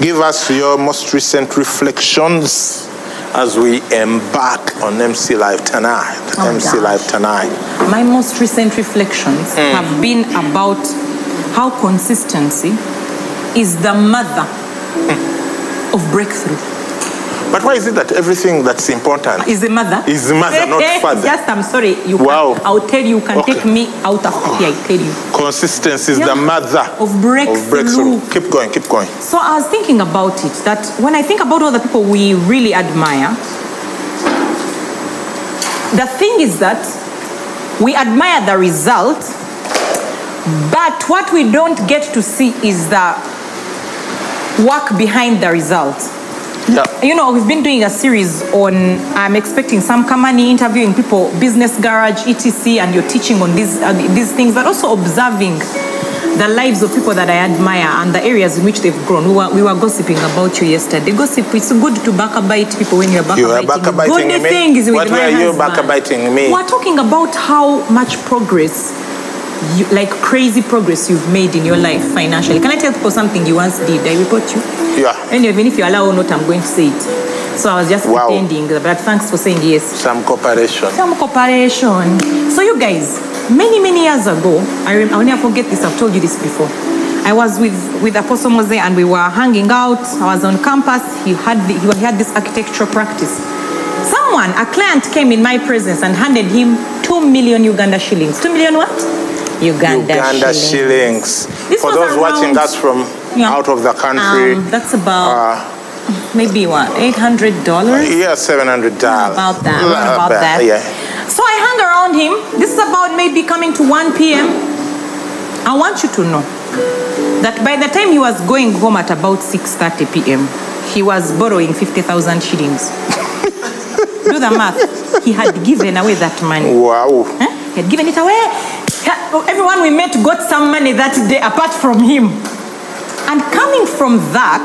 Give us your most recent reflections as we embark on MC Live tonight. Oh, MC gosh. Live tonight. My most recent reflections hmm. have been about how consistency is the mother hmm. of breakthrough. But why is it that everything that's important Is the mother? Is the mother, not father. Just, I'm sorry. You Wow. Can, I'll tell you, you can Okay. take me out of here, I tell you. consistency is Yeah. the mother Of breakthrough. Keep going, keep going. So I was thinking about it that when I think about all the people we really admire, the thing is that we admire the result, but what we don't get to see is the work behind the result. Yeah. You know, we've been doing a series on, I'm expecting some company interviewing people, business garage, etc., and you're teaching on these, uh, these things, but also observing the lives of people that I admire and the areas in which they've grown. We were, we were gossiping about you yesterday. Gossip, it's good to backbite people when you're backbiting. You are backbiting good me? thing is with What were you backbiting me? We're talking about how much progress, you, like crazy progress you've made in your life financially. Can I tell people something you once did? I report you. Yeah. Anyway, even if you allow or not, I'm going to say it. So I was just Wow. pretending, but thanks for saying yes. Some cooperation. Some cooperation. So you guys, many many years ago, I rem- I'll never forget this. I've told you this before. I was with with Apostle Mose and we were hanging out. I was on campus. He had the, he had this architectural practice. Someone, a client, came in my presence and handed him two million Uganda shillings. Two million what? Uganda, Uganda shillings. shillings. For those watching around- us from Yeah. out of the country, Um, that's about uh, maybe what eight hundred dollars. yeah, seven hundred dollars. about that. round about that. Yeah. So I hung around him. This is about maybe coming to 1 p.m. I want you to know that by the time he was going home at about 6:30 p.m., he was borrowing 50,000 shillings. Do the math. He had given away that money. Wow. Huh? He had given it away. Ha- Everyone we met got some money that day apart from him. And coming from that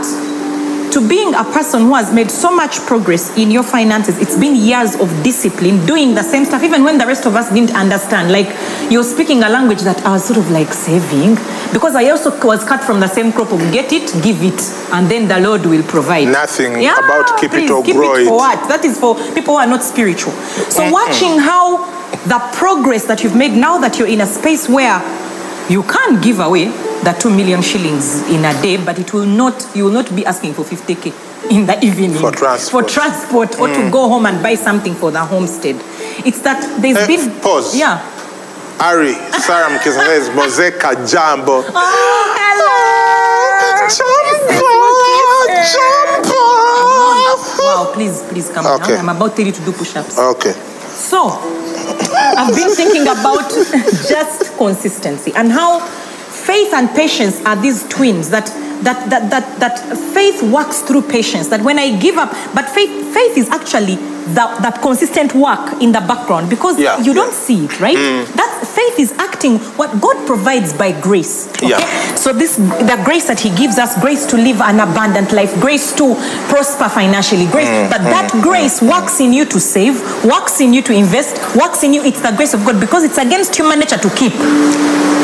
to being a person who has made so much progress in your finances, it's been years of discipline, doing the same stuff, even when the rest of us didn't understand. Like you're speaking a language that I was sort of like saving because I also was cut from the same crop of get it, give it, and then the Lord will provide. Nothing about keep it please, or keep grow it it. for what? That is for people who are not spiritual. So watching how the progress that you've made now that you're in a space where you can give away the two million shillings in a day, but it will not, you will not be asking for 50k in the evening For transport. for transport or to go home and buy something for the homestead. It's that there's Eh, been pause. Yeah. Ari, Sarah Mkisafes, Mozeka Jambo. Oh, Jambo! Wow, please, please come. Okay. I'm about to tell you to do push-ups. Okay. So, I've been thinking about just consistency and how faith and patience are these twins that that that that, that faith works through patience. That when I give up, but faith faith is actually that, that consistent work in the background because Yeah, you don't yeah. see it, right? Mm. That faith is acting what God provides by grace. Okay? Yeah. So this the grace that He gives us, grace to live an abundant life, grace to prosper financially, grace. Mm, but mm, that grace works in you to save, works in you to invest, works in you. It's the grace of God because it's against human nature to keep.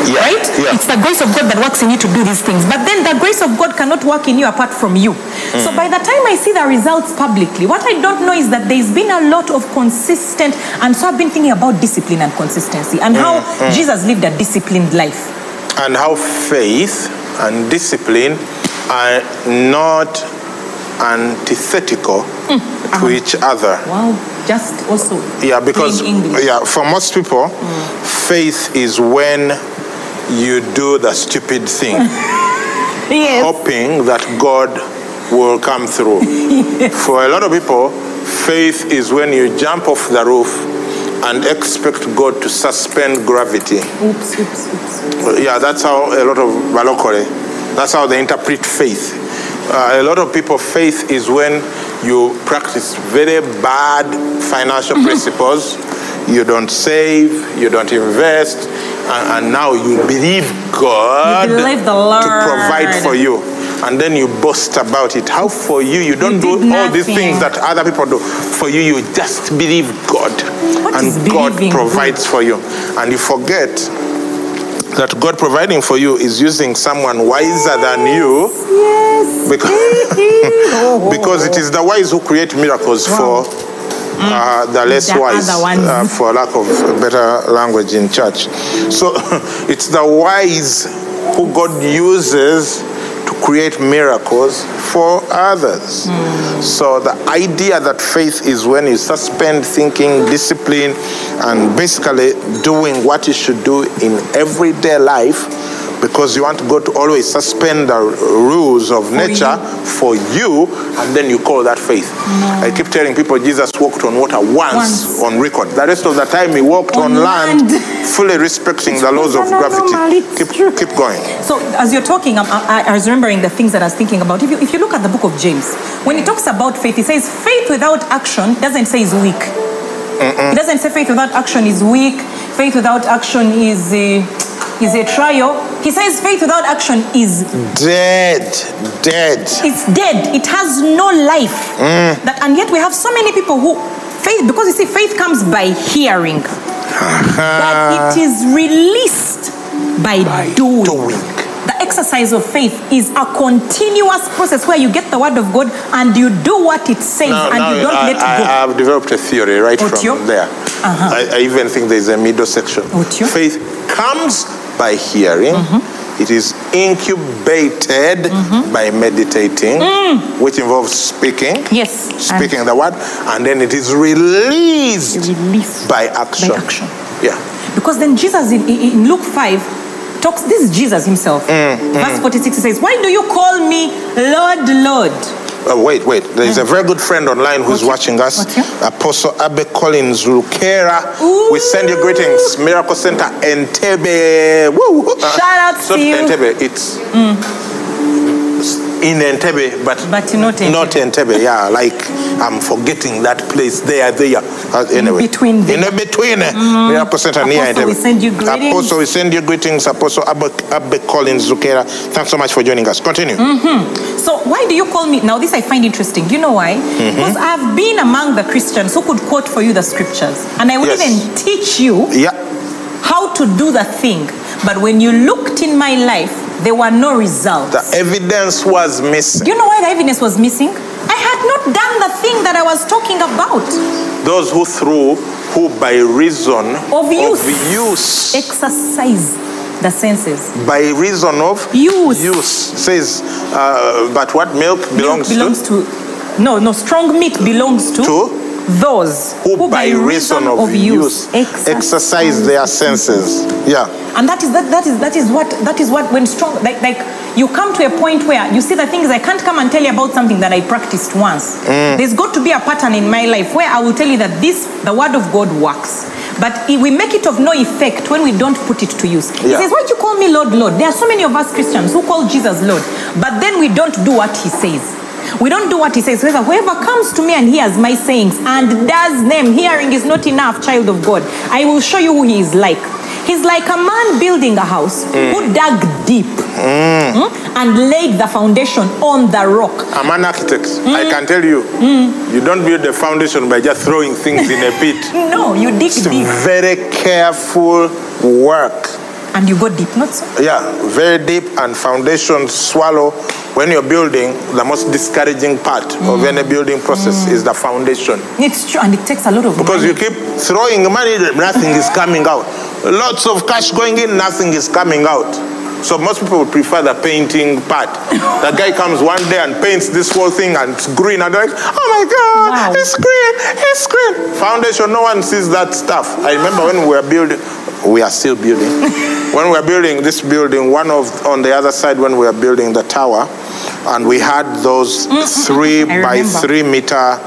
Yeah. Right? Yeah. It's the grace of God that works in you to do these things. But then the grace of God cannot work in you apart from you. So mm. by the time I see the results publicly, what I don't know is that there's been a lot of consistent, and so I've been thinking about discipline and consistency and how mm, mm. Jesus lived a disciplined life. and how faith and discipline are not antithetical to uh-huh. each other. Wow. Just also. Yeah, because yeah, for most people, faith is when you do the stupid thing, Yes. hoping that God will come through. For a lot of people, faith is when you jump off the roof and expect God to suspend gravity. Oops, oops, oops. Yeah, that's how a lot of Balokore, that's how they interpret faith. Uh, a lot of people, faith is when you practice very bad financial Mm-hmm. principles, you don't save, you don't invest, and, and now you believe God believe the to provide for you. And then you boast about it. How for you? You don't do did all these things that other people do. For you, you just believe God. What and God provides for you. And you forget that God providing for you is using someone wiser than you Yes. because, because it is the wise who create miracles for uh, the less The wise, uh, for lack of better language in church. So it's the wise who God uses to create miracles for others. So the idea that faith is when you suspend thinking, discipline, and basically doing what you should do in everyday life because you want God to always suspend the rules of nature for you, and then you call that faith. I keep telling people Jesus walked on water once, Once. on record. The rest of the time he walked on, On land, land. fully respecting the laws of No, no, no, gravity. keep, keep going. So as you're talking, I'm, I, I was remembering the things that I was thinking about. If you, if you look at the book of James, when he talks about faith, he says faith without action doesn't say is weak. It doesn't say faith without action is weak. Faith without action is a, is a trial. He says faith without action is Dead, dead. it's dead. It has no life. That and yet we have so many people who faith because you see faith comes by hearing, but it is released by, doing. doing. The exercise of faith is a continuous process where you get the word of God and you do what it says Now- and now you don't I, let I, go. I have developed a theory right Otio? from there. Uh-huh. I, I even think there's a middle section. Otio? Faith comes by hearing. Mm-hmm. It is incubated by meditating, which involves speaking. Mm. Yes, and- Speaking the word, and then it is released, Released by action. by action. Yeah. Because then Jesus in, in Luke 5 talks, this is Jesus himself. Mm, Verse 46 he says, Why do you call me Lord, Lord? Uh, wait, wait. There is a very good friend online who's Okay. watching us. Apostle Abe Collins Lukera. Ooh. We send you greetings. Miracle Center Entebbe. Woo. Uh, Shout out it's to you. Entebbe. It's in Entebbe, but But not Entebbe. Not Entebbe. Yeah, like I'm forgetting that place there, there. Uh, anyway, between in there. a between. Center near Apostle, Entebbe. we send you greetings. Apostle, we send you greetings. Apostle Abe, Abe Collins Lukera. Thanks so much for joining us. Continue. So why do you call me? Now this I find interesting. Do you know why? Mm-hmm. Because I've been among the Christians who could quote for you the scriptures, and I would Yes. even teach you Yeah. how to do the thing. But when you looked in my life, there were no results. The evidence was missing. Do you know why the evidence was missing? I had not done the thing that I was talking about. Those who through, who by reason Of use. use, Exercise the senses. by reason of Use. use says, uh, but what milk belongs, belongs to, no, no, strong meat belongs to, To? Those who, by reason of, use, exercise their senses. Yeah. And that is that, that is that is what that is what when strong like like you come to a point where you see the thing is I can't come and tell you about something that I practiced once. Mm. There's got to be a pattern in my life where I will tell you that this the word of God works. But we make it of no effect when we don't put it to use. He says, Why do you call me Lord, Lord? There are so many of us Christians who call Jesus Lord, but then we don't do what he says. We don't do what he says. Whoever comes to me and hears my sayings and does them, hearing is not enough, child of God. I will show you who he is like. He's like a man building a house who mm. dug deep mm, hmm, and laid the foundation on the rock. I'm an architect. I mm. can tell you, mm. you don't build a foundation by just throwing things in a pit. No, you dig It's deep very careful work. And you go deep, not so. Yeah, very deep and foundation swallow. When you're building, the most discouraging part of mm. any building process mm. is the foundation. It's true, and it takes a lot of Because money. you keep throwing money, nothing is coming out. Lots of cash going in, nothing is coming out. So most people would prefer the painting part. the guy comes one day and paints this whole thing and it's green, and they're like, oh my God, Wow. it's green, it's green. Foundation, no one sees that stuff. I remember ah. when we were building, we are still building. when we were building this building, one of on the other side when we were building the tower, and we had those mm, mm, mm, three by three meter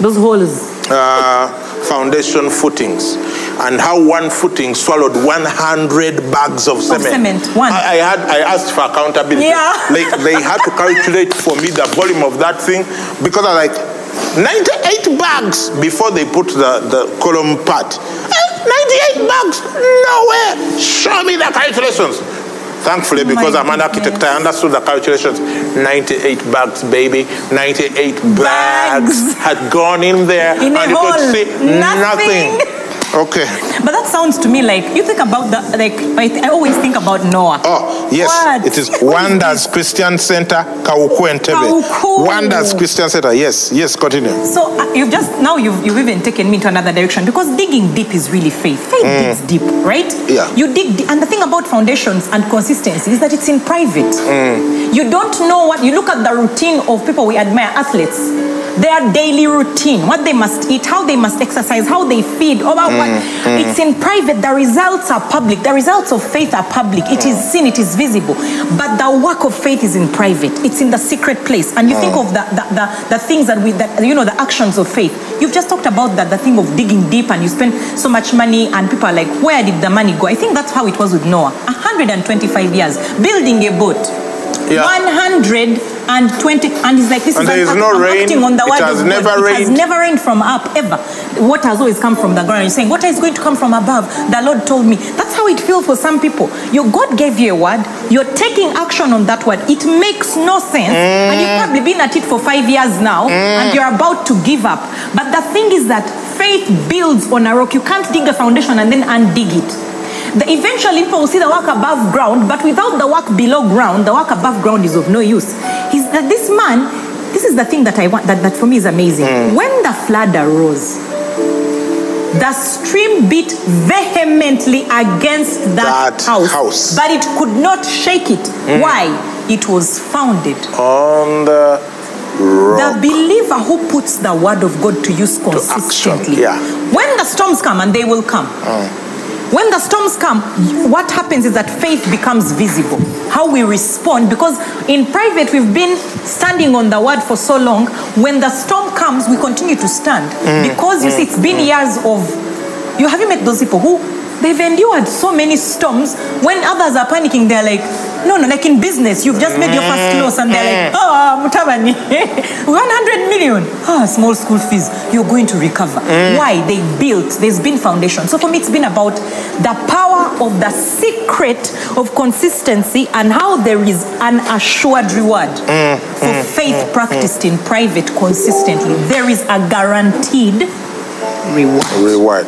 Those holes. uh, foundation footings and how one footing swallowed 100 bags of cement. cement, one. I, I had I asked for accountability. Yeah. Like they had to calculate for me the volume of that thing because I like 98 bags before they put the, the column part. Eh, 98 bags? Nowhere. Show me the calculations. Thankfully, because my I'm an architect, goodness. I understood the calculations. 98 bags, baby. 98 bags, Bags. had gone in there, In and you could see Nothing. nothing. Okay. But that sounds to me like you think about the like I, I always think about Noah. Oh, yes. What? It is Wonders Christian Center, Kawuku Entebbe. Kawuku. Wonders Christian Center. Yes, yes, continue. So uh, you've just now you've, you've even taken me to another direction because digging deep is really faith. Faith digs deep, right? Mm. Yeah. You dig deep, and the thing about foundations and consistency is that it's in private. Mm. You don't know what you look at the routine of people we admire, athletes. Their daily routine, what they must eat, how they must exercise, how they feed, about what Mm, it's in private. The results are public. The results of faith are public. It is seen, it is visible. But the work of faith is in private. It's in the secret place. And you think of the, the, the, the things that we, that, you know, the actions of faith. You've just talked about that, the thing of digging deep and you spend so much money and people are like, where did the money go? I think that's how it was with Noah. 125 years building a boat. Yeah. 120 and 20, and it's like this And is there is I'm- no I'm rain. on the It word has of never God. It has never rained from up ever. Water has always come from the ground. You're saying, water is going to come from above. The Lord told me. That's how it feels for some people. Your God gave you a word. You're taking action on that word. It makes no sense. And you've probably been at it for five years now, and you're about to give up. But the thing is that faith builds on a rock. You can't dig a foundation and then undig it. The, eventually, people will see the work above ground, but without the work below ground, the work above ground is of no use. That this man? This is the thing that I want. That, that for me is amazing. Mm. When the flood arose, the stream beat vehemently against that, That house, house. but it could not shake it. Mm. Why? It was founded. On the Rock. The believer who puts the word of God to use action, consistently. yeah. When the storms come, and they will come. Mm. When the storms come, what happens is that faith becomes visible. How we respond, because in private we've been standing on the word for so long. When the storm comes, we continue to stand mm, mm, because you see, it's been mm. years of. You have you met those people who they've endured so many storms. When others are panicking, they're like, no, no, like in business, you've just made your first loss, and they're like, eh. oh, Mutabani, 100 million. Ah, small school fees. You're going to recover. Eh. Why? They built. There's been foundation. So for me, it's been about the power of the secret of consistency and how there is an assured reward eh, for faith practiced in private consistently. There is a guaranteed reward. reward.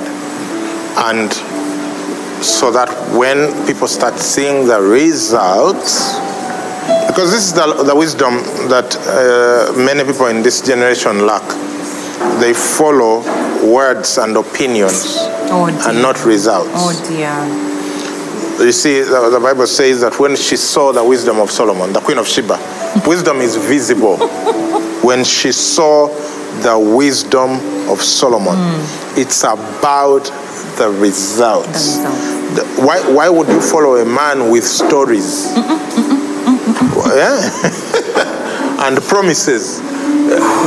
And so that when people start seeing the results, because this is the, the wisdom that uh, many people in this generation lack. They follow words and opinions Oh, and not results. Oh dear. You see, the, the Bible says that when she saw the wisdom of Solomon, the queen of Sheba, wisdom is visible. when she saw the wisdom of Solomon, it's about the results. The results. The- why, why would you follow a man with stories? yeah? and promises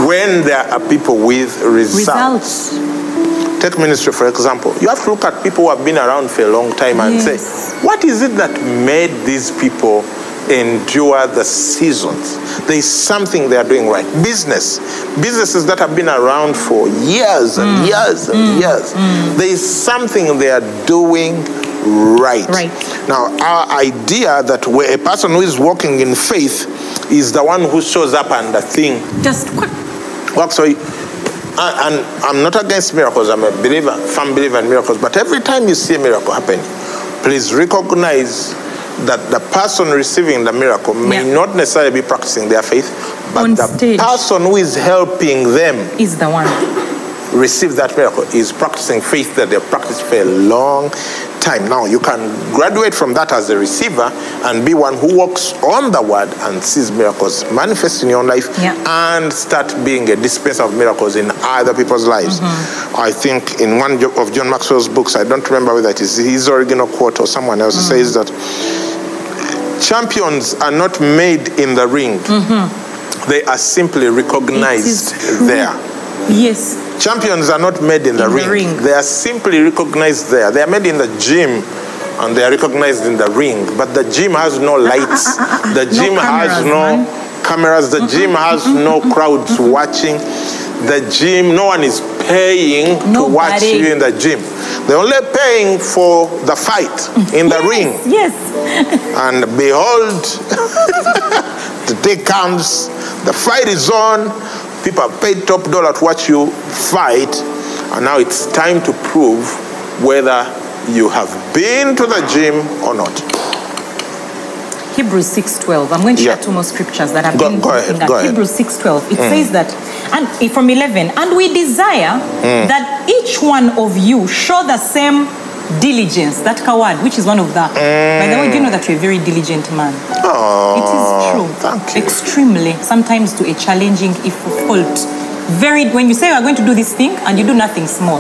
when there are people with results. Results. Take ministry, for example. You have to look at people who have been around for a long time and Yes. say, what is it that made these people endure the seasons? There is something they are doing right. Business. Businesses that have been around for years and Mm. years and years. There is something they are doing right. Right. Now, our idea that where a person who is walking in faith is the one who shows up and the thing Just quick. for you. And, and I'm not against miracles. I'm a believer, firm believer in miracles. But every time you see a miracle happen, please recognize that the person receiving the miracle may Yeah. not necessarily be practicing their faith, but On the stage. person who is helping them Is the one. receive that miracle is practicing faith that they've practiced for a long time. Now, you can graduate from that as a receiver and be one who walks on the word and sees miracles manifest in your life Yeah. and start being a dispenser of miracles in other people's lives. Mm-hmm. I think in one of John Maxwell's books, I don't remember whether it is his original quote or someone else, mm. says that champions are not made in the ring. Mm-hmm. They are simply recognized there. Yes. Champions are not made in the, In the ring. ring. They are simply recognized there. They are made in the gym and they are recognized in the ring. But the gym has no ah, ah, ah, lights. the No gym has no man. cameras. The gym mm-hmm, has mm-hmm, no crowds watching. the gym. No one is paying to watch you in the gym. They're only paying for the fight in the ring. Yes. And behold, the day comes, the fight is on, people have paid top dollar to watch you fight, and now it's time to prove whether you have been to the gym or not. Hebrews 6:12. I'm going to share two more scriptures that I've Go- been go ahead, go ahead. Mm. Hebrews 6:12. It says that, and from 11, and we desire Mm. that each one of you show the same diligence. That word, which is one of the. By the way, do you know that you're a very diligent man? Oh, It is true. Thank you. Extremely, sometimes to a challenging, if fault. Very, when you say you are going to do this thing and you do nothing small,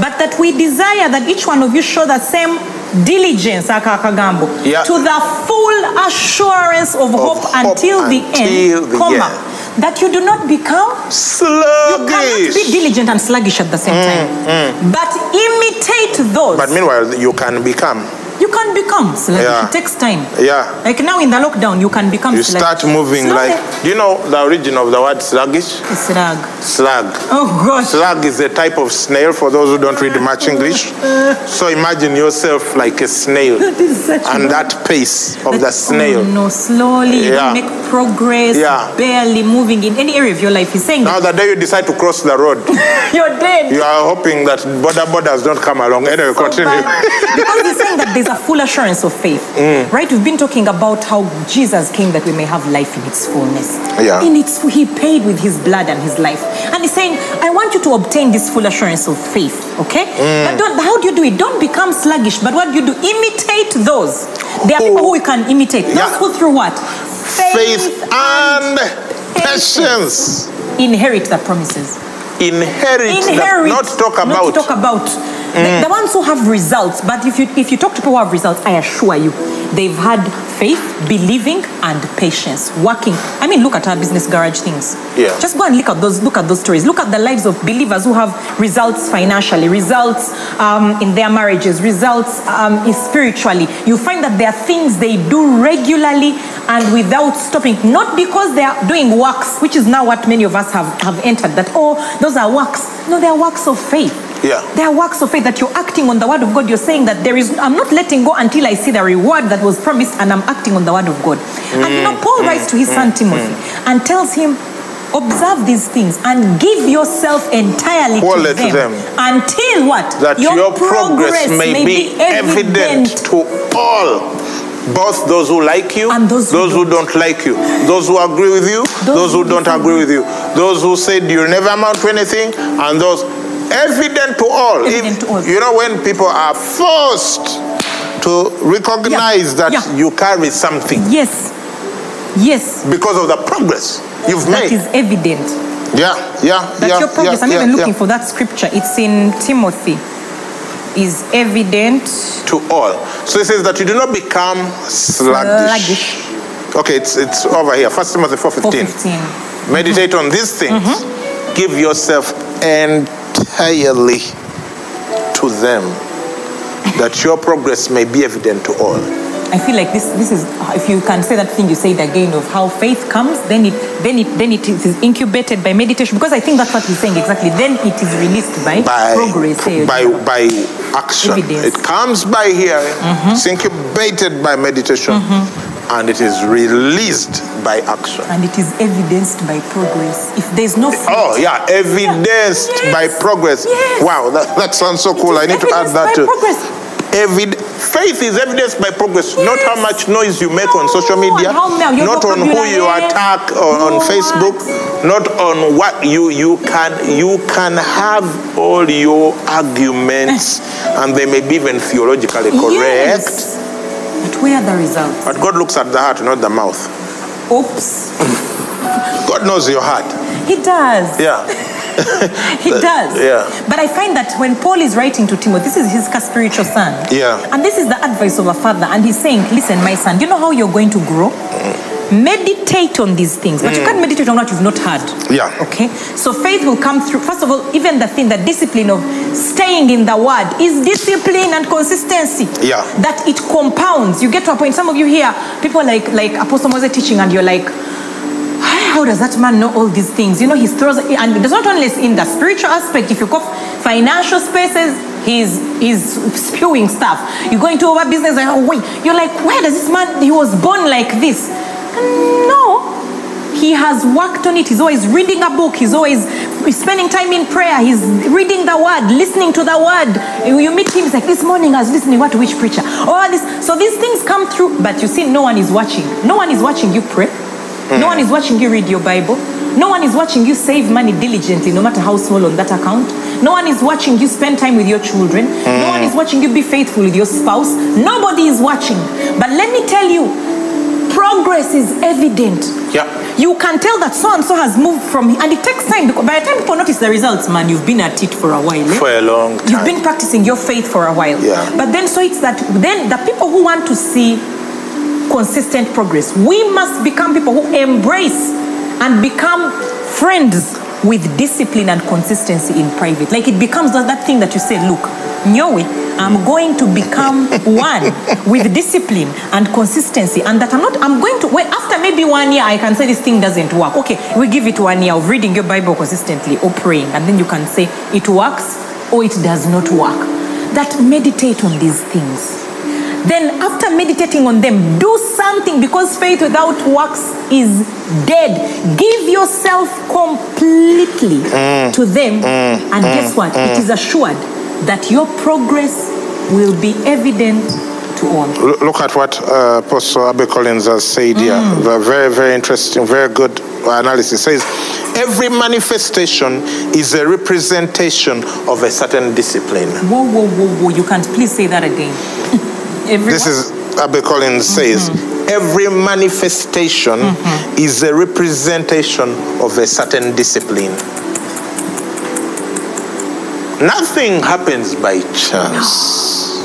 but that we desire that each one of you show the same diligence, akakagambo, Yeah. to the full assurance of, hope, hope until the until end, the comma, end. That you do not become sluggish. you cannot be diligent and sluggish at the same mm, time, mm. but imitate those. But meanwhile, you can become. You can become sluggish. Yeah. It takes time. Yeah. Like now in the lockdown, you can become You sluggish. start moving Slowly. like. Do you know the origin of the word sluggish? Slug. Slug. Oh gosh. Slug is a type of snail for those who don't read much English. So imagine yourself like a snail That is such and that pace of That- the oh, snail. Oh, no, slowly. Yeah. don't make progress. Yeah. Barely moving in any area of your life. He's saying Now, the day you decide to cross the road, you're dead. you are hoping that border borders don't come along. Anyway, So continue. because he's saying that there's a full assurance of faith. Mm. Right? We've been talking about how Jesus came that we may have life in its fullness. Yeah. In its he paid with his blood and his life. And he's saying, I want you to obtain this full assurance of faith. Okay? Mm. But don't, how do you do it? Don't become sluggish, but what do you do? Imitate those. There are Who- people who we can imitate. Those Yeah. who through what? Faith and patience. inherit the promises. Inherit, the- Inherit, not talk about. Not talk about. The, the ones who have results. But if you if you talk to people who have results, I assure you, they've had faith, believing, and patience, working. I mean, look at our business garage things. Yeah. Just go and look at those. Look at those stories. Look at the lives of believers who have results financially, results um, in their marriages, results um, spiritually. You find that there are things they do regularly and without stopping. Not because they are doing works, which is now what many of us have, have entered. That oh, those are works. No, they are works of faith. Yeah. They are works of faith that you're acting on the word of God. You're saying that there is, I'm not letting go until I see the reward that was promised and I'm acting on the word of God. And you know, mm, Paul mm, writes to his son mm, Timothy and tells him, observe these things and give yourself entirely to led to them, them. until what? that your, progress, may, be evident to all. Both those who like you, And those who who don't like you, those who agree with you, those, who who don't agree with you, those who said you'll never amount to anything, and those evident to all. Evident to all. You know, when people are forced to recognize Yeah, that yeah. you carry something Yes. Yes. because of the progress you've That made. is evident. yeah, yeah, That yeah. your progress, yeah, I'm even looking for that scripture. It's in Timothy. Is evident to all. So it says that you do not become sluggish. sluggish. Okay, it's it's over here. First Timothy 4:15. 415. Meditate on these things. Mm-hmm. Give yourself entirely to them, that your progress may be evident to all. I feel like this this is if you can say that thing you said again of how faith comes, then it then it then it is incubated by meditation because I think that's what he's saying exactly. Then it is released by, By, progress. eh, by, by action. Evidence. It comes by hearing, it's incubated by meditation, and it is released by action. and it is evidenced by progress. If there's no oh, fruit, Oh, yeah, evidenced Yes. by progress. Yes. Wow, that, that sounds so cool. I need to add that too. progress. Evid- faith is evidenced by progress, not how much noise you make on social media, and how many- your not on who you attack on, on no Facebook, not on what you you can you can have all your arguments and they may be even theologically correct. Yes. But where are the results? But God looks at the heart, not the mouth. Oops. God knows your heart. He does. Yeah. He does. yeah. But I find that when Paul is writing to Timothy, this is his spiritual son. Yeah. And this is the advice of a father. And he's saying, listen, my son, do you know how you're going to grow? Meditate on these things. But you mm. can't meditate on what you've not heard. Yeah. Okay? So faith will come through. First of all, even the thing, the discipline of staying in the word is discipline and consistency. Yeah. That it compounds. You get to a point, some of you here, people like like Apostle Moses teaching, and you're like, how how does that man know all these things? You know, he throws, and it's not only in the spiritual aspect, if you go financial spaces, he's, he's spewing stuff. You go into our business, and oh, wait, you're like, where does this man, he was born like this? No, he has worked on it. He's always reading a book. He's always spending time in prayer. He's reading the word, listening to the word. You meet him, he's like, this morning I was listening, what to which preacher? Oh, this. So these things come through, but you see, no one is watching. No one is watching you pray. No one is watching you read your Bible. No one is watching you save money diligently, no matter how small on that account. No one is watching you spend time with your children. No one is watching you be faithful with your spouse. Nobody is watching. But let me tell you, progress is evident. Yeah. You can tell that so and so has moved from, and it takes time because by the time people notice the results, man, you've been at it for a while. eh? For a long time. You've been practicing your faith for a while. Yeah. But then, so it's that then the people who want to see consistent progress, we must become people who embrace and become friends with discipline and consistency in private. Like it becomes that, that thing that you say, look, Nyowe, I'm going to become one with discipline and consistency, and that I'm not, I'm going to, well, after maybe one year, I can say this thing doesn't work. Okay, we give it one year of reading your Bible consistently or praying, and then you can say it works or it does not work. That meditate on these things. Then, after meditating on them, do something because faith without works is dead. Give yourself completely mm. to them, mm. and mm. guess what? It is assured that your progress will be evident to all. Look at what uh, Apostle Abby Collins has said here. Mm. A Very, very interesting, very good analysis. Says every manifestation is a representation of a certain discipline. Whoa, whoa, whoa, whoa! You can't please say that again. This is Abby Collins says every manifestation is a representation of a certain discipline. Nothing happens by chance.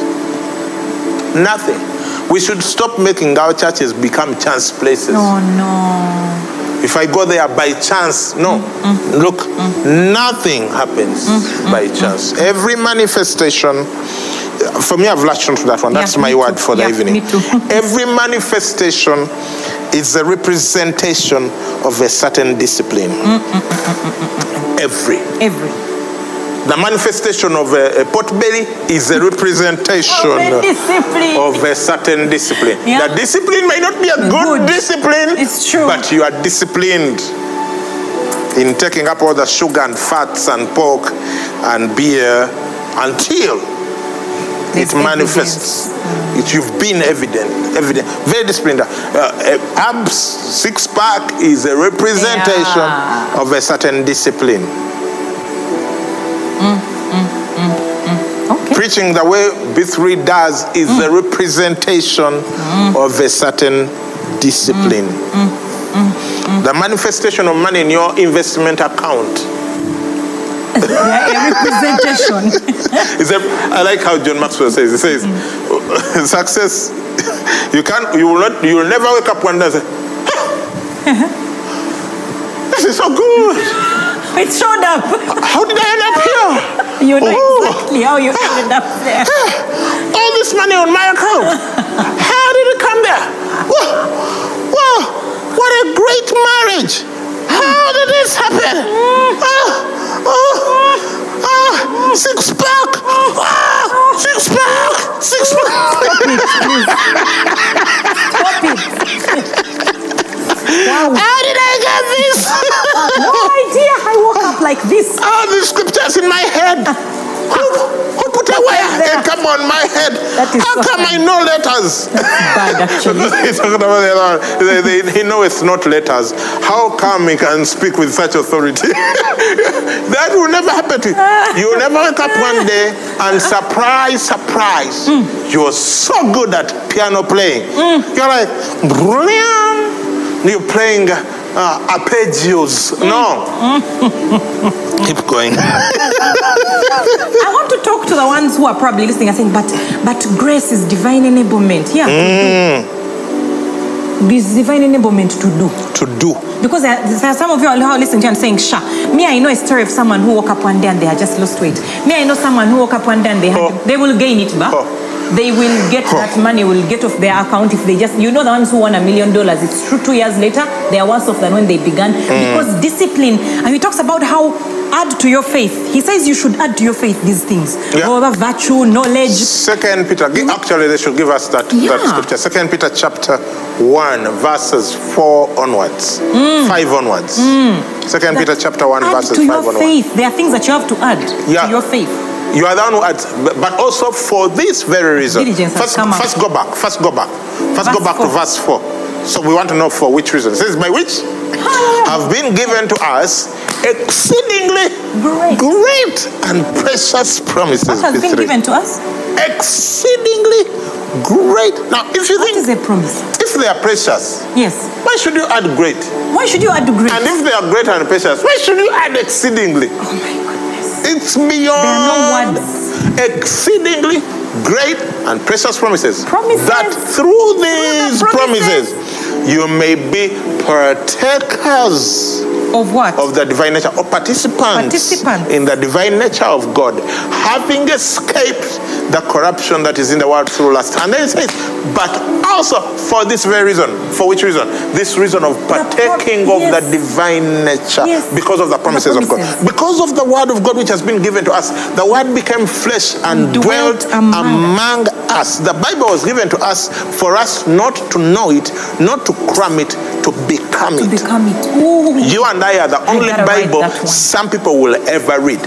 Nothing. We should stop making our churches become chance places. Oh no. If I go there by chance, no. Mm, mm, mm, Look, nothing happens by chance. Every manifestation, for me, I've latched onto that one. Yeah, That's my word too. for the Yeah, evening. me too. Every manifestation is a representation of a certain discipline. Every. Every. The manifestation of a, a potbelly is a representation Of a of a certain discipline. Yeah. The discipline may not be a good, Good. discipline, It's true. but you are disciplined in taking up all the sugar and fats and pork and beer until There's it manifests. It, you've been evident, evident, very disciplined. Uh, uh, abs, six pack is a representation Yeah. of a certain discipline. Okay. Preaching the way B3 does is a mm. representation mm. of a certain discipline. Mm. The manifestation of money in your investment account Yeah, a representation. a, I like how John Maxwell says. He says, success, you can't, you will not, you will never wake up one day and say, "Huh, this is so good. it showed up. How did I end up here? You know Oh. exactly how you ended up there. all this money on my account. How did it come there? Whoa, whoa, what a great marriage. How did this happen? Ah, oh, ah, six pack. Ah, six pack. Six pack. like this. Ah, the scriptures in my head. Ah, who, ah. who put a wire? They come on my head. How so come I know letters? Bad, actually. He's talking about the. They- they- He knows not letters. How come he can speak with such authority? that will never happen to you. You will never wake up one day and surprise, surprise. Mm. You're so good at piano playing. Mm. You're like, brilliant. You're playing uh, arpeggios. No. Keep going. I want to talk to the ones who are probably listening and saying, but but grace is divine enablement. Yeah. This divine enablement to do. to do. Because there, there are some of you who are listening to and saying, Sha, me, I know a story of someone who woke up one day and they had just lost weight. Me, I know someone who woke up one day and they had, Oh. they will gain it back. Oh. They will get that money will get off their account if they just you know the ones who won a million dollars it's true two years later they are worse off than when they began Mm. because discipline and he talks about how add to your faith he says you should add to your faith these things Yeah. Oh, over virtue knowledge Second Peter, mm. actually, they should give us that, that Yeah. scripture. Second Peter chapter 1, verses 4 onwards, mm. 5 onwards. Mm. Second Peter chapter 1, add verses to 5 your onwards. faith there are things that you have to add Yeah. to your faith You are the one who adds, but also for this very reason. Diligence First, first go back. First go back. First go Verse back to verse 4. So we want to know for which reason. It says, by which have been given to us exceedingly Great. great and precious promises. what has been given to us Exceedingly great. Now, if you what think, is a promise if they are precious, yes why should you add great? why should you add grace And if they are great and precious, why should you add exceedingly? oh It's beyond There are no exceedingly great and precious promises. Promises. That through these promises. promises, you may be partakers of what of the divine nature or participants, Participants. in the divine nature of God, having escaped the corruption that is in the world through lust. And then it says, but also for this very reason. For which reason? This reason of partaking of yes. the divine nature Yes. because of the promises, of God. Because of the word of God which has been given to us. The word became flesh and Dwelt dwelt among among us. The Bible was given to us for us not to know it, not to cram it, to become to it. become it Ooh. You and I are the only Bible some people will ever read.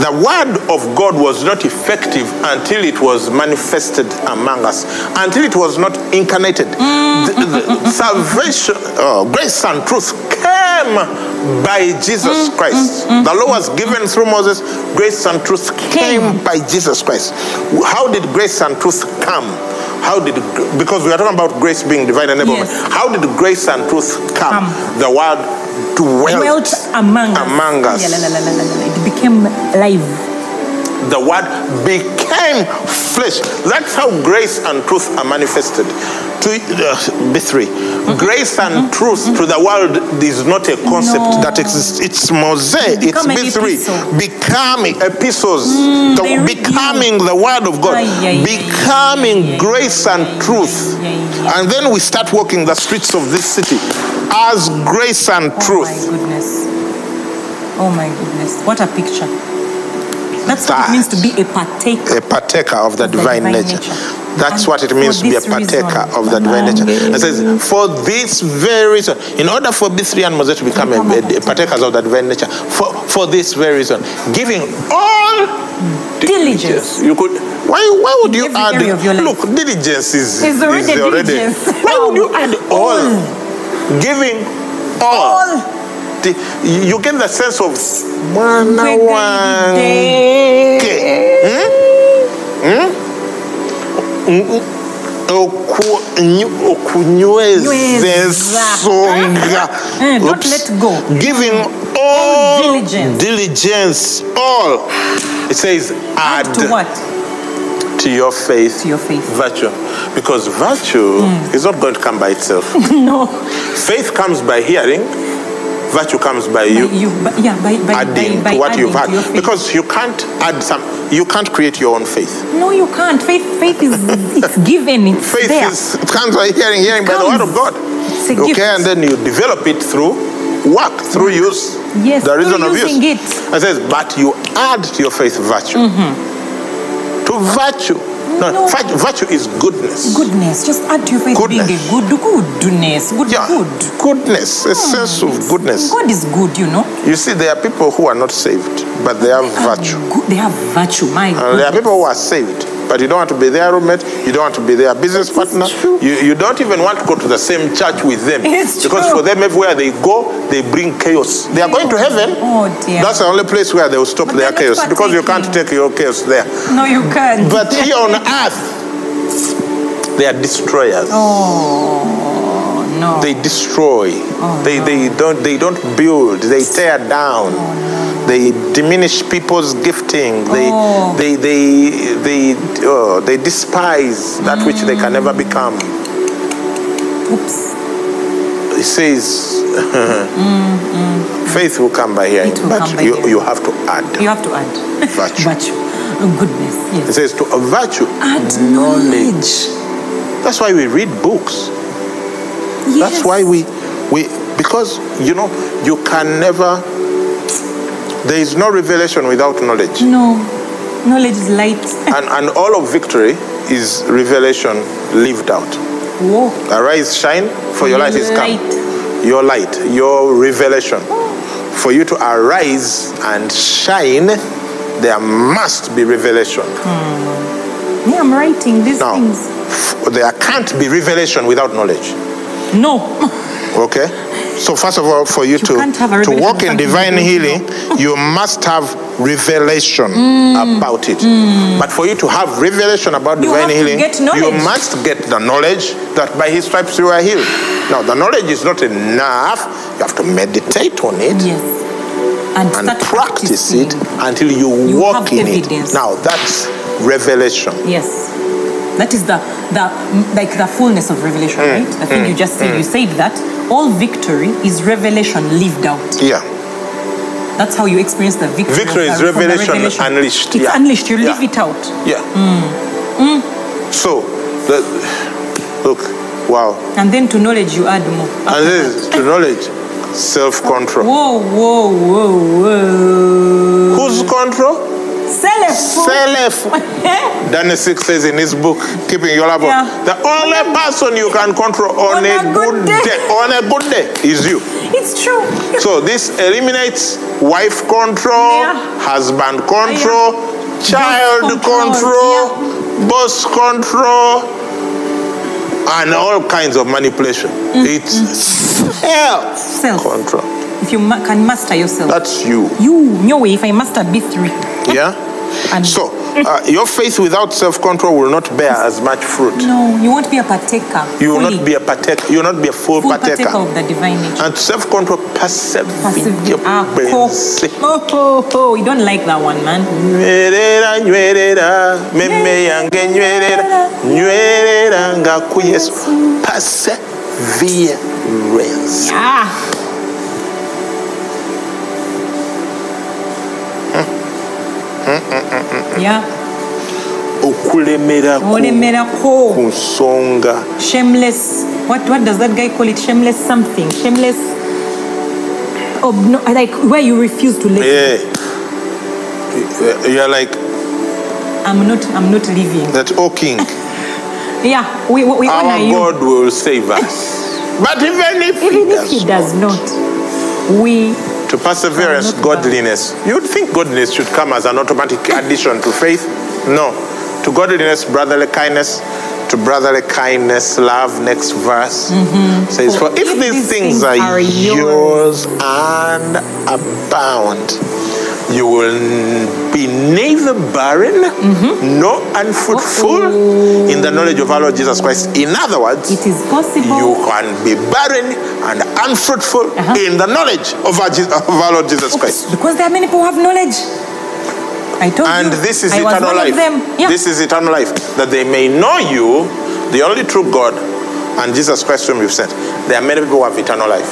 The word of God was not effective until it was manifested among us, until it was not incarnated. Mm. The- the salvation, oh, grace and truth came by Jesus mm, Christ. Mm, the law was given through Moses, grace and truth came by Jesus Christ. How did grace and truth come? How did because we are talking about grace being divine enablement. Yes. How did grace and truth come? Come. The word dwelt, dwelt among us. among us. Yeah, la, la, la, la, la. It became live. The word became flesh. That's how grace and truth are manifested. To uh, B3, Mm-hmm. grace and truth to the world is not a concept No. that exists. It's mosaic. It's Become B3. epistle. Becoming epistles. they The- becoming the word of God. Ay, ay, becoming ay, grace and truth. And then we start walking the streets of this city as grace and truth. Oh my goodness. Oh my goodness. What a picture. That's what That. it means to be a partaker. a partaker of the Of the divine, divine nature. nature. That's And what it means to be a this reason, partaker of the nature. It says, for this very reason, in order for B3 and Moses to become a, a a- partakers of the nature, for, for this very reason, giving all Diligence. You could. Why? Why would you add? area of your life. Look, diligence is is already is diligence. Why would you add all? All. Giving all. The- you you get the sense of mwana wange. Oku- okunywezesonga. Eh, let go. Giving all diligence. diligence, all. It says add To what? to your faith, To your faith. Virtue, because virtue is not going to come by itself. no. faith comes by hearing. Virtue comes by you you by, yeah, by, by, adding by, by to what adding you've had, because you can't add some. You can't create your own faith. no, you can't. Faith, faith is it's given. It's Faith there. is it comes by hearing, hearing by the word of God. It's a okay, gift. and then you develop it through work, through use. Yes, the reason of use. it. It says, but you add to your faith virtue. Mm-hmm. To virtue. No. No. vir- virtue is goodness. Goodness. Just add to your faith being a Goodness. good goodness. Good Yeah, good. goodness, a hmm. sense of goodness. God is good, you know. You see, there are people who are not saved, but they have virtue. Good, they have virtue. My And there are people who are saved, but you don't want to be their roommate, you don't want to be their business partner, you, you don't even want to go to the same church with them. It's because true. for them, everywhere they go, they bring chaos. They are going to heaven. Oh dear. That's the only place where they will stop But their chaos because you can't take your chaos there. no, you can't. But here on earth, they are destroyers. oh no. They destroy. Oh, they, they don't they don't build. They tear down. Oh, they diminish people's gifting. They Oh. they they they oh, they despise that which they can never become. Oops. It says mm, mm. faith will come by hearing, but by you, hearing. you have to add. You have to add Virtue. virtue. Oh, goodness. It says to a virtue. Add knowledge. That's why we read books. That's why we we because you know you can never there is no revelation without knowledge. No. Knowledge is light. and and all of victory is revelation lived out. Whoa. Arise, shine, for your light is come. Your light, your revelation. For you to arise and shine, there must be revelation. Hmm. Yeah, I'm writing these Now, things. f- there can't be revelation without knowledge. No. Okay? So first of all, for you, to, a to revelation walk in divine healing, you must have revelation Mm. about it. But for you to have revelation about You divine healing, you must get the knowledge that by his stripes you are healed. Now, the knowledge is not enough. You have to meditate on it Yes. And, and practice it until you, You walk in evidence. it. Now, that's revelation. Yes. That is the, the like the fullness of revelation, Mm. right? I think you just said you said that all victory is revelation lived out. Yeah. That's how you experience the victory. Victory is the revelation unleashed, It's yeah. unleashed. You Yeah. live it out. Yeah. Mm. So, the, look, wow. And then to knowledge you add more. And this is to knowledge, self control. Whoa, whoa, whoa, whoa. Whose control? Self. Self. Danny Silk says in his book, Keeping Your Love, Yeah. the only person you can control on, a, good day. on a good day is you. it's true. So this eliminates wife control, Yeah. husband control, child control, control, boss control, and all kinds of manipulation. Mm. It's mm. self Self. control. If you ma- can master yourself. That's you. you, no way. If I master B3. Yeah? And So, uh, your faith without self control will not bear as much fruit. no, you won't be a partaker. You will fully. not be a partaker. You will not be a full, full partaker. partaker of the divine nature. And self control. Ah, perseverance. oh, oh, oh, we don't like that one, man. nywerera nywerera okulemera ku- nsonga Shameless. What what does that guy call it? Shameless something. Shameless. No, like where you refuse to let. yeah. you're like I'm not. I'm not leaving. that oh king Yeah. We we, we honor our you. god will save us but even if Even he if he does does not, we to perseverance godliness. You'd think godliness should come as an automatic addition to faith. No. To godliness brotherly kindness. To brotherly kindness love. Next verse. Mm-hmm. Says for if these things are yours and abound you will be neither barren nor unfruitful in the knowledge of our Lord Jesus Christ. In other words, it is possible. you can be barren and unfruitful Uh-huh. in the knowledge of our, of our Lord Jesus Christ. Because there are many people who have knowledge. I told And you. this is I eternal life. Them. Yeah. This is eternal life. That they may know you, the only true God, and Jesus Christ whom you've sent. There are many people who have eternal life.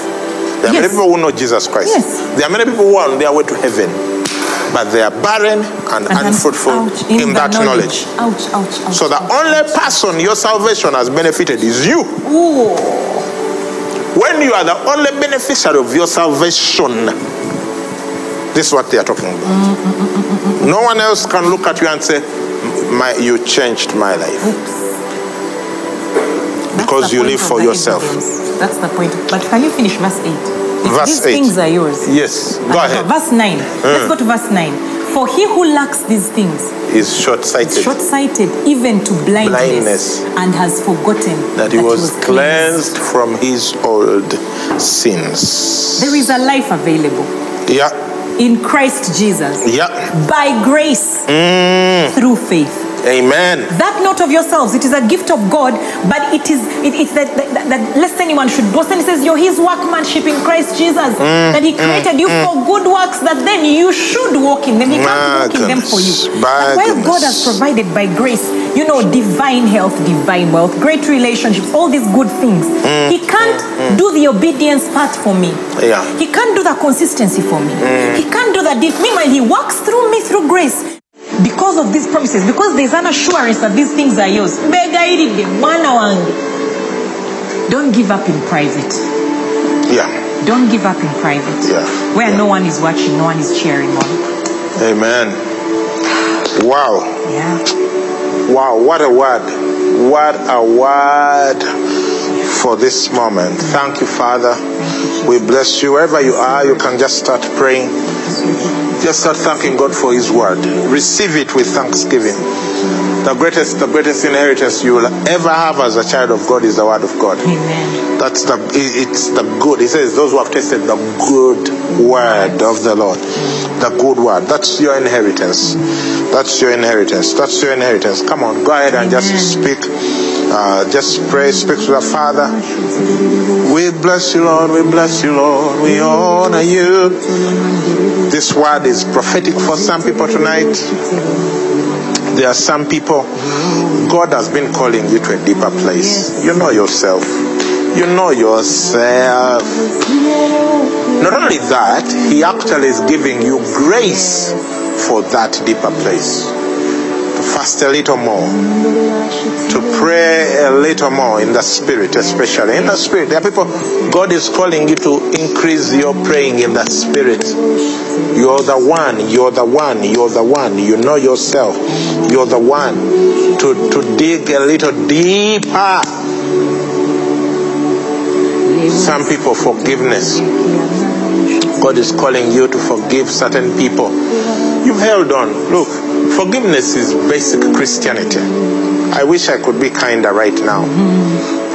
There are many people who know Jesus Christ. Yes. There are many people who are on their way to heaven. But they are barren and, And unfruitful ouch, in, the that knowledge. Ouch, ouch, ouch. So the only person your salvation has benefited is you. Ooh. When you are the only beneficiary of your salvation, this is what they are talking about. Mm, mm, mm, no one else can look at you and say, my, You changed my life. Because you live for yourself. evidence. That's the point. But can you finish verse 8? Verse these 8. things are yours. Yes, go Uh, ahead. Verse 9. Let's go to verse 9. For he who lacks these things Is short sighted. short sighted even to blindness, Blindness. and has forgotten That he was cleansed from his old sins. There is a life available Yeah, in Christ Jesus yeah. by grace Mm. through faith. Amen. That not of yourselves, it is a gift of God, but it is it, it's that, that, that, lest anyone should boast. And he says, You're his workmanship in Christ Jesus, Mm, that he created you for good works that then you should walk in them. He can't walk in them for you. And while God has provided by grace, know, divine health, divine wealth, great relationships, all these good things, mm. he can't mm, mm. do the obedience part for me. Mm, Yeah. He can't do the consistency for me. He can't do that. Meanwhile, he works through me through grace. Because of these promises, because there's an assurance that these things are yours. Mbegayiridde, mwana wange. Don't give up in private. Yeah. Don't give up in private. Yeah. Where Yeah. no one is watching, no one is cheering on. Amen. Wow. Yeah. Wow. What a word. What a word for this moment. Thank you, Father. We bless you. Wherever you are, you can just start praying. Just start thanking God for His word. Receive it with thanksgiving. The greatest, the greatest inheritance you will ever have as a child of God is the word of God. Amen. That's the it's the good. It says those who have tasted the good word of the Lord. The good word. That's your inheritance. That's your inheritance. That's your inheritance. Come on, go ahead and just speak. Uh, just pray, speak to the Father. We bless you, Lord. We bless you, Lord. We honor you. This word is prophetic for some people tonight. There are some people, God has been calling you to a deeper place. You know yourself. You know yourself. Not only that, He actually is giving you grace for that deeper place. To fast a little more, to pray a little more in the spirit, especially in the spirit. There are people, God is calling you to increase your praying in the spirit. You're the one, you're the one, you're the one. You know yourself. You're the one to, to dig a little deeper. Some people, forgiveness. God is calling you to forgive certain people. You've held on. Look, forgiveness is basic Christianity. I wish I could be kinder right now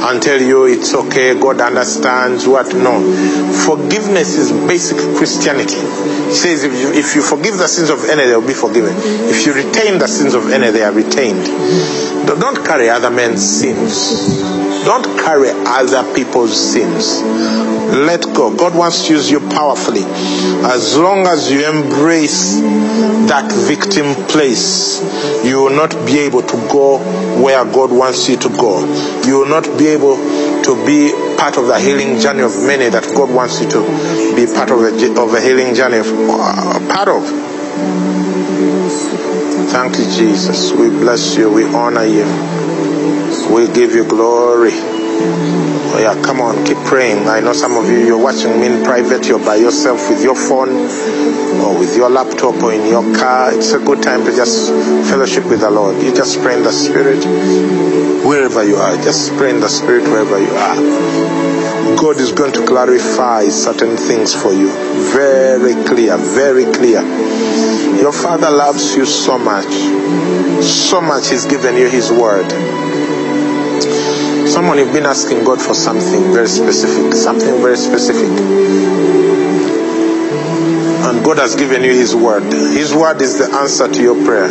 and tell you it's okay, God understands what. No. Forgiveness is basic Christianity. He says if you, if you forgive the sins of any, they will be forgiven. If you retain the sins of any, they are retained. Don't carry other men's sins. Don't carry other people's sins. Let go. God wants to use you powerfully. As long as you embrace that victim place, you will not be able to go where God wants you to go. You will not be able to be part of the healing journey of many that God wants you to be part of a, of a healing journey of, uh, part of. Thank you, Jesus. We bless you. We honor you. We give you glory. Oh yeah, come on, keep praying. I know some of you, you're watching me in private, you're by yourself with your phone or with your laptop or in your car. It's a good time to just fellowship with the Lord. You just pray in the Spirit wherever you are. Just pray in the Spirit wherever you are. God is going to clarify certain things for you. Very clear, very clear. Your Father loves you so much. So much He's given you His word. Someone you've been asking God for something very specific, something very specific. And God has given you His word. His word is the answer to your prayer.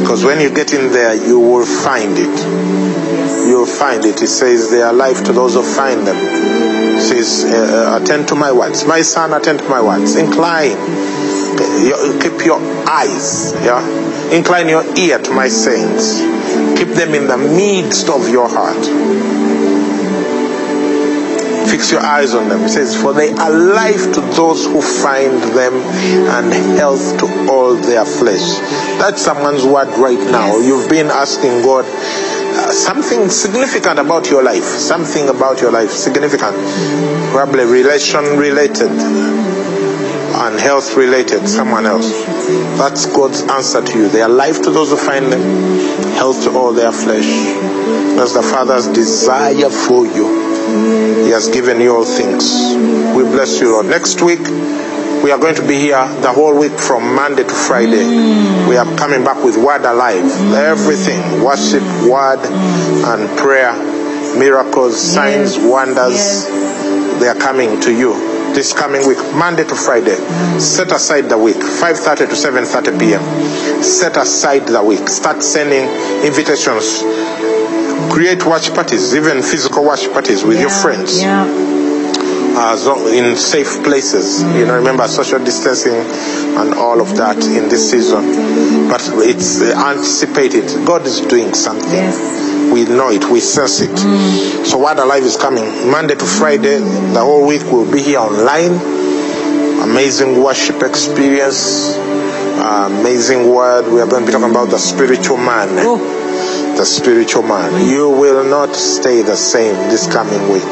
Because when you get in there, you will find it. You will find it. It says they are life to those who find them. It says, uh, attend to my words. My son, attend to my words. Incline. Keep your eyes. Yeah. Incline your ear to my sayings. Keep them in the midst of your heart. Fix your eyes on them. It says, For they are life to those who find them and health to all their flesh. That's someone's word right now. You've been asking God uh, something significant about your life. Something about your life. Significant. Probably relation related and health related, someone else. That's God's answer to you. They are life to those who find them, health to all their flesh. That's the Father's desire for you. He has given you all things. We bless you, Lord. Next week, we are going to be here the whole week from Monday to Friday. We are coming back with Word Alive. Everything worship, Word, and prayer, miracles, signs, wonders. They are coming to you this coming week, Monday to Friday. Set aside the week, 5:30 to 7:30 p.m. Set aside the week. Start sending invitations. Create watch parties, even physical watch parties with your friends Yeah. uh, so- in safe places. You know, remember social distancing and all of that in this season. But it's anticipated. God is doing something. Yes. We know it. We sense it. Mm. So Word Alive is coming Monday to Friday. The whole week we'll be here online. Amazing worship experience. uh, amazing word. We are going to be talking about the spiritual man. Oh, The spiritual man. Mm. You will not stay the same this coming week.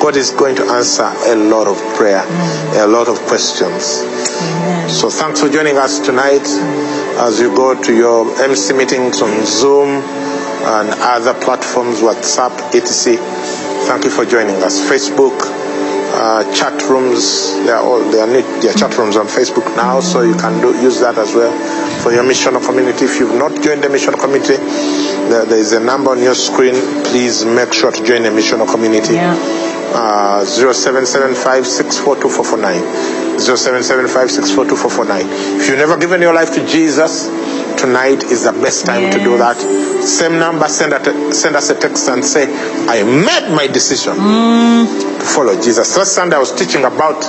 God is going to answer a lot of prayer, mm. a lot of questions. amen. So thanks for joining us tonight as you go to your MC meetings on Zoom and other platforms, WhatsApp, etc. Thank you for joining us. Facebook, uh, chat rooms, they are all they are, neat, they are chat rooms on Facebook now, so you can do, use that as well for your missional community. If you've not joined the missional community, there, there is a number on your screen. Please make sure to join the missional community Yeah. uh, 0775642449. 0775642449. If you've never given your life to Jesus, tonight is the best time to do that. Same number, send, a send us a text and say, I made my decision mm. to follow Jesus. Last Sunday I was teaching about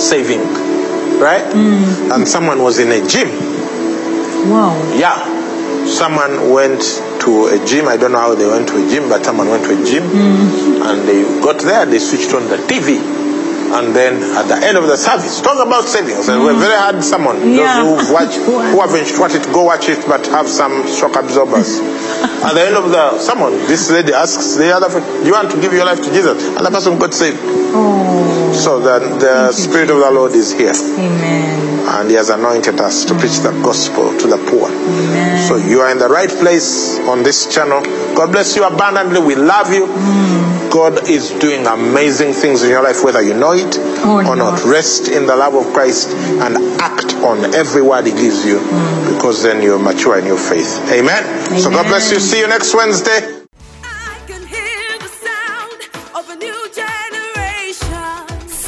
saving, right? Mm. And someone was in a gym. Wow. Yeah. Someone went to a gym. I don't know how they went to a gym, but someone went to a gym mm. and they got there, they switched on the TV. And then at the end of the service, talk about savings. And we're mm. very hard someone. Yeah. Those who've watched, who haven't watched it, go watch it, but have some shock absorbers. at the end of the sermon, this lady asks the other Do you want to give your life to Jesus? And the person got saved. Oh, So the, the Spirit of the Lord is here amen. and He has anointed us to preach the gospel to the poor. Amen. So you are in the right place on this channel. God bless you abundantly. We love you. Mm. God is doing amazing things in your life, whether you know it Or or not. not. Rest in the love of Christ and act on every word He gives you because then you're mature in your faith. Amen. So God bless you. See you next Wednesday.